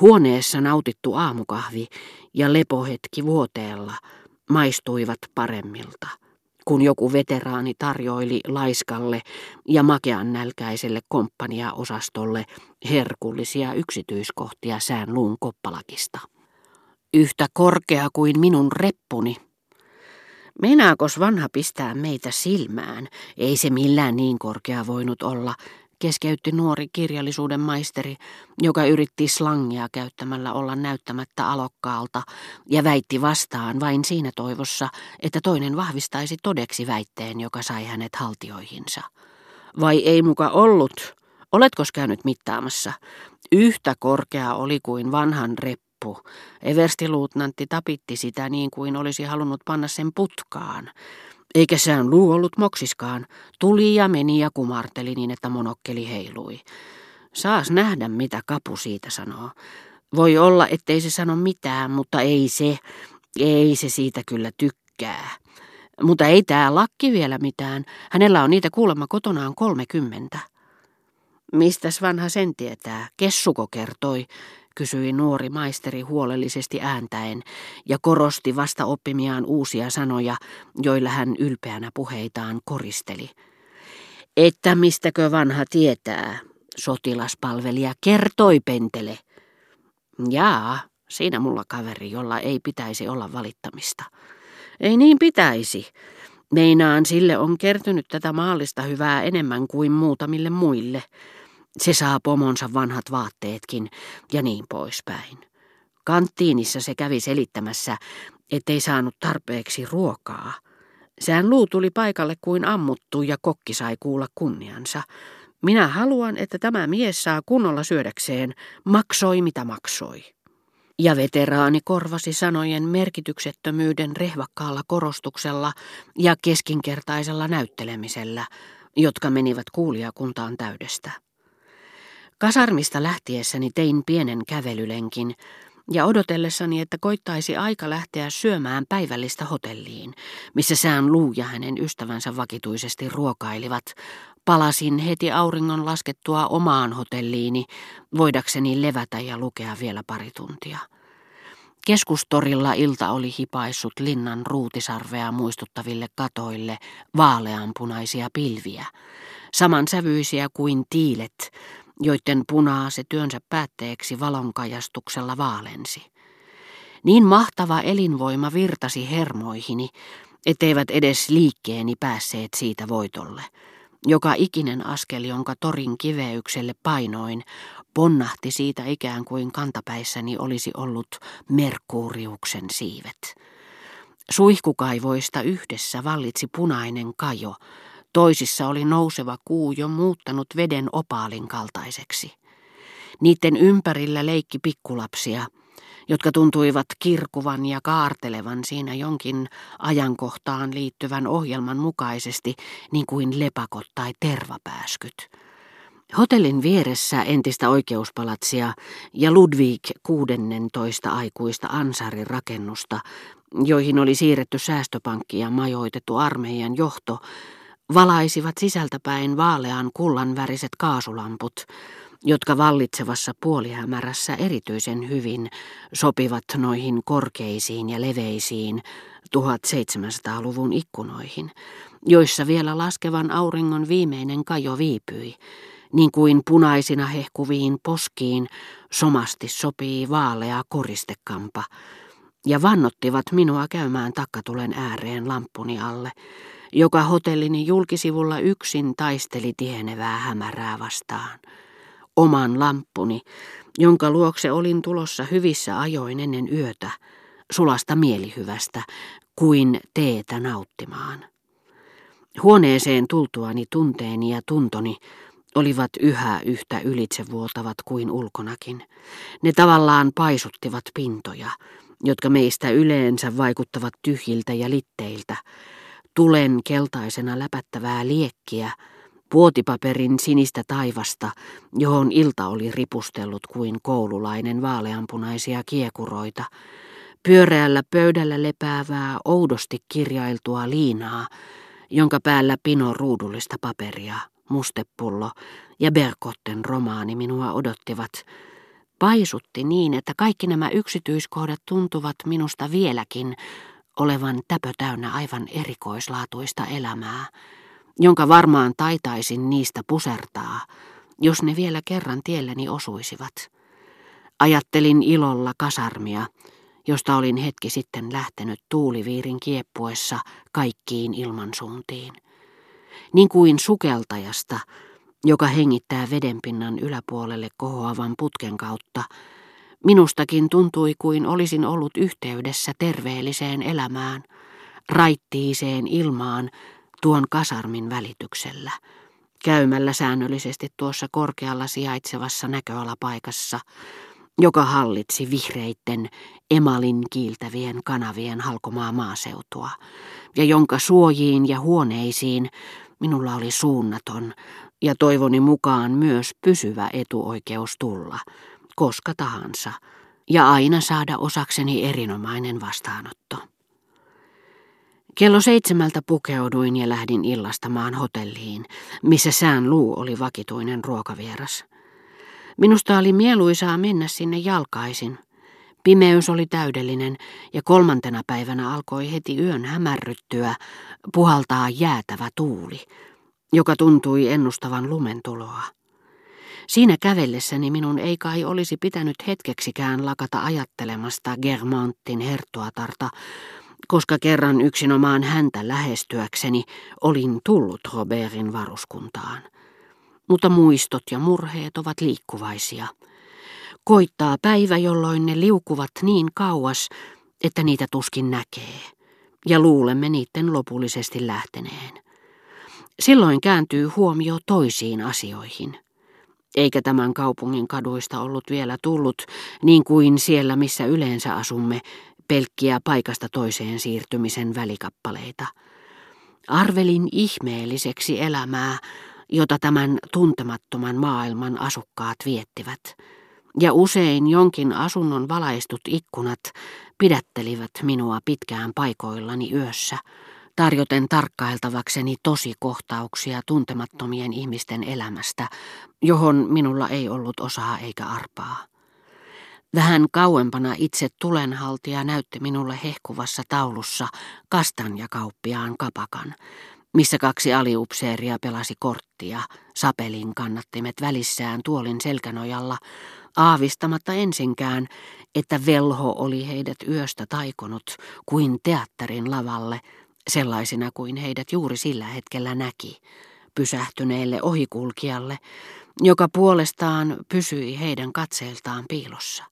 Huoneessa nautittu aamukahvi ja lepohetki vuoteella maistuivat paremmilta, kun joku veteraani tarjoili laiskalle ja makean nälkäiselle komppania-osastolle herkullisia yksityiskohtia sään luun koppalakista. Yhtä korkea kuin minun reppuni. Meinaakos vanha pistää meitä silmään? Ei se millään niin korkea voinut olla, keskeytti nuori kirjallisuuden maisteri, joka yritti slangia käyttämällä olla näyttämättä alokkaalta ja väitti vastaan vain siinä toivossa, että toinen vahvistaisi todeksi väitteen, joka sai hänet haltioihinsa. Vai ei muka ollut? Oletko käynyt mittaamassa? Yhtä korkea oli kuin vanhan reppu. Everstiluutnantti tapitti sitä niin kuin olisi halunnut panna sen putkaan. Eikä sään luu ollut moksiskaan. Tuli ja meni ja kumarteli niin, että monokkeli heilui. Saas nähdä, mitä kapu siitä sanoo. Voi olla, ettei se sano mitään, mutta ei se, ei se siitä kyllä tykkää. Mutta ei tää lakki vielä mitään. Hänellä on niitä kuulemma kotonaan kolmekymmentä. Mistäs vanha sen tietää? Kessuko kertoi, kysyi nuori maisteri huolellisesti ääntäen ja korosti vasta oppimiaan uusia sanoja, joilla hän ylpeänä puheitaan koristeli. Että mistäkö vanha tietää, sotilaspalvelija kertoi pentele. Jaa, siinä mulla kaveri, jolla ei pitäisi olla valittamista. Ei niin pitäisi. Meinaan sille on kertynyt tätä maallista hyvää enemmän kuin muutamille muille. Se saa pomonsa vanhat vaatteetkin ja niin poispäin. Kanttiinissa se kävi selittämässä, ettei saanut tarpeeksi ruokaa. Sään luu tuli paikalle kuin ammuttu ja kokki sai kuulla kunniansa. Minä haluan, että tämä mies saa kunnolla syödäkseen, maksoi mitä maksoi. Ja veteraani korvasi sanojen merkityksettömyyden rehvakkaalla korostuksella ja keskinkertaisella näyttelemisellä, jotka menivät kuulijakuntaan täydestä. Kasarmista lähtiessäni tein pienen kävelylenkin ja odotellessani, että koittaisi aika lähteä syömään päivällistä hotelliin, missä sään luu ja hänen ystävänsä vakituisesti ruokailivat, palasin heti auringon laskettua omaan hotelliini, voidakseni levätä ja lukea vielä pari tuntia. Keskustorilla ilta oli hipaissut linnan ruutisarvea muistuttaville katoille vaaleanpunaisia pilviä, samansävyisiä kuin tiilet, joiden punaa se työnsä päätteeksi valonkajastuksella vaalensi. Niin mahtava elinvoima virtasi hermoihini, etteivät edes liikkeeni päässeet siitä voitolle. Joka ikinen askel, jonka torin kiveykselle painoin, ponnahti siitä ikään kuin kantapäissäni olisi ollut Merkuriuksen siivet. Suihkukaivoista yhdessä vallitsi punainen kajo, Toisissa oli nouseva kuu jo muuttanut veden opaalin kaltaiseksi. Niiden ympärillä leikki pikkulapsia, jotka tuntuivat kirkuvan ja kaartelevan siinä jonkin ajankohtaan liittyvän ohjelman mukaisesti, niin kuin lepakot tai tervapääskyt. Hotellin vieressä entistä oikeuspalatsia ja Ludwig 16 aikuista Ansarin rakennusta, joihin oli siirretty säästöpankki ja majoitettu armeijan johto, valaisivat sisältäpäin vaalean kullanväriset kaasulamput, jotka vallitsevassa puolihämärässä erityisen hyvin sopivat noihin korkeisiin ja leveisiin 1700-luvun ikkunoihin, joissa vielä laskevan auringon viimeinen kajo viipyi, niin kuin punaisina hehkuviin poskiin somasti sopii vaalea koristekampa, ja vannottivat minua käymään takkatulen ääreen lamppuni alle, joka hotellini julkisivulla yksin taisteli tihenevää hämärää vastaan. Oman lamppuni, jonka luokse olin tulossa hyvissä ajoin ennen yötä, sulasta mielihyvästä, kuin teetä nauttimaan. Huoneeseen tultuani tunteeni ja tuntoni olivat yhä yhtä ylitsevuotavat kuin ulkonakin. Ne tavallaan paisuttivat pintoja, jotka meistä yleensä vaikuttavat tyhjiltä ja litteiltä, tulen keltaisena läpättävää liekkiä, puotipaperin sinistä taivasta, johon ilta oli ripustellut kuin koululainen vaaleanpunaisia kiekuroita, pyöreällä pöydällä lepäävää oudosti kirjailtua liinaa, jonka päällä pino ruudullista paperia, mustepullo ja Berkotten romaani minua odottivat, paisutti niin, että kaikki nämä yksityiskohdat tuntuvat minusta vieläkin olevan täpö täynnä aivan erikoislaatuista elämää, jonka varmaan taitaisin niistä pusertaa, jos ne vielä kerran tielleni osuisivat. Ajattelin ilolla kasarmia, josta olin hetki sitten lähtenyt tuuliviirin kieppuessa kaikkiin ilmansuuntiin. Niin kuin sukeltajasta, joka hengittää vedenpinnan yläpuolelle kohoavan putken kautta, minustakin tuntui kuin olisin ollut yhteydessä terveelliseen elämään, raittiiseen ilmaan tuon kasarmin välityksellä, käymällä säännöllisesti tuossa korkealla sijaitsevassa näköalapaikassa, joka hallitsi vihreitten emalin kiiltävien kanavien halkomaa maaseutua, ja jonka suojiin ja huoneisiin minulla oli suunnaton ja toivoni mukaan myös pysyvä etuoikeus tulla, koska tahansa, ja aina saada osakseni erinomainen vastaanotto. Kello seitsemältä pukeuduin ja lähdin illastamaan hotelliin, missä sään luu oli vakituinen ruokavieras. Minusta oli mieluisaa mennä sinne jalkaisin. Pimeys oli täydellinen ja kolmantena päivänä alkoi heti yön hämärryttyä puhaltaa jäätävä tuuli, joka tuntui ennustavan lumentuloa. Siinä kävellessäni minun ei kai olisi pitänyt hetkeksikään lakata ajattelemasta Germantin herttuatarta, koska kerran yksinomaan häntä lähestyäkseni olin tullut Robertin varuskuntaan mutta muistot ja murheet ovat liikkuvaisia. Koittaa päivä, jolloin ne liukuvat niin kauas, että niitä tuskin näkee, ja luulemme niiden lopullisesti lähteneen. Silloin kääntyy huomio toisiin asioihin. Eikä tämän kaupungin kaduista ollut vielä tullut, niin kuin siellä, missä yleensä asumme, pelkkiä paikasta toiseen siirtymisen välikappaleita. Arvelin ihmeelliseksi elämää, jota tämän tuntemattoman maailman asukkaat viettivät, ja usein jonkin asunnon valaistut ikkunat pidättelivät minua pitkään paikoillani yössä, tarjoten tarkkailtavakseni tosi kohtauksia tuntemattomien ihmisten elämästä, johon minulla ei ollut osaa eikä arpaa. Vähän kauempana itse tulenhaltija näytti minulle hehkuvassa taulussa kastanjakauppiaan kapakan, missä kaksi aliupseeria pelasi korttia, sapelin kannattimet välissään tuolin selkänojalla, aavistamatta ensinkään, että velho oli heidät yöstä taikonut kuin teatterin lavalle, sellaisina kuin heidät juuri sillä hetkellä näki, pysähtyneelle ohikulkijalle, joka puolestaan pysyi heidän katseiltaan piilossa.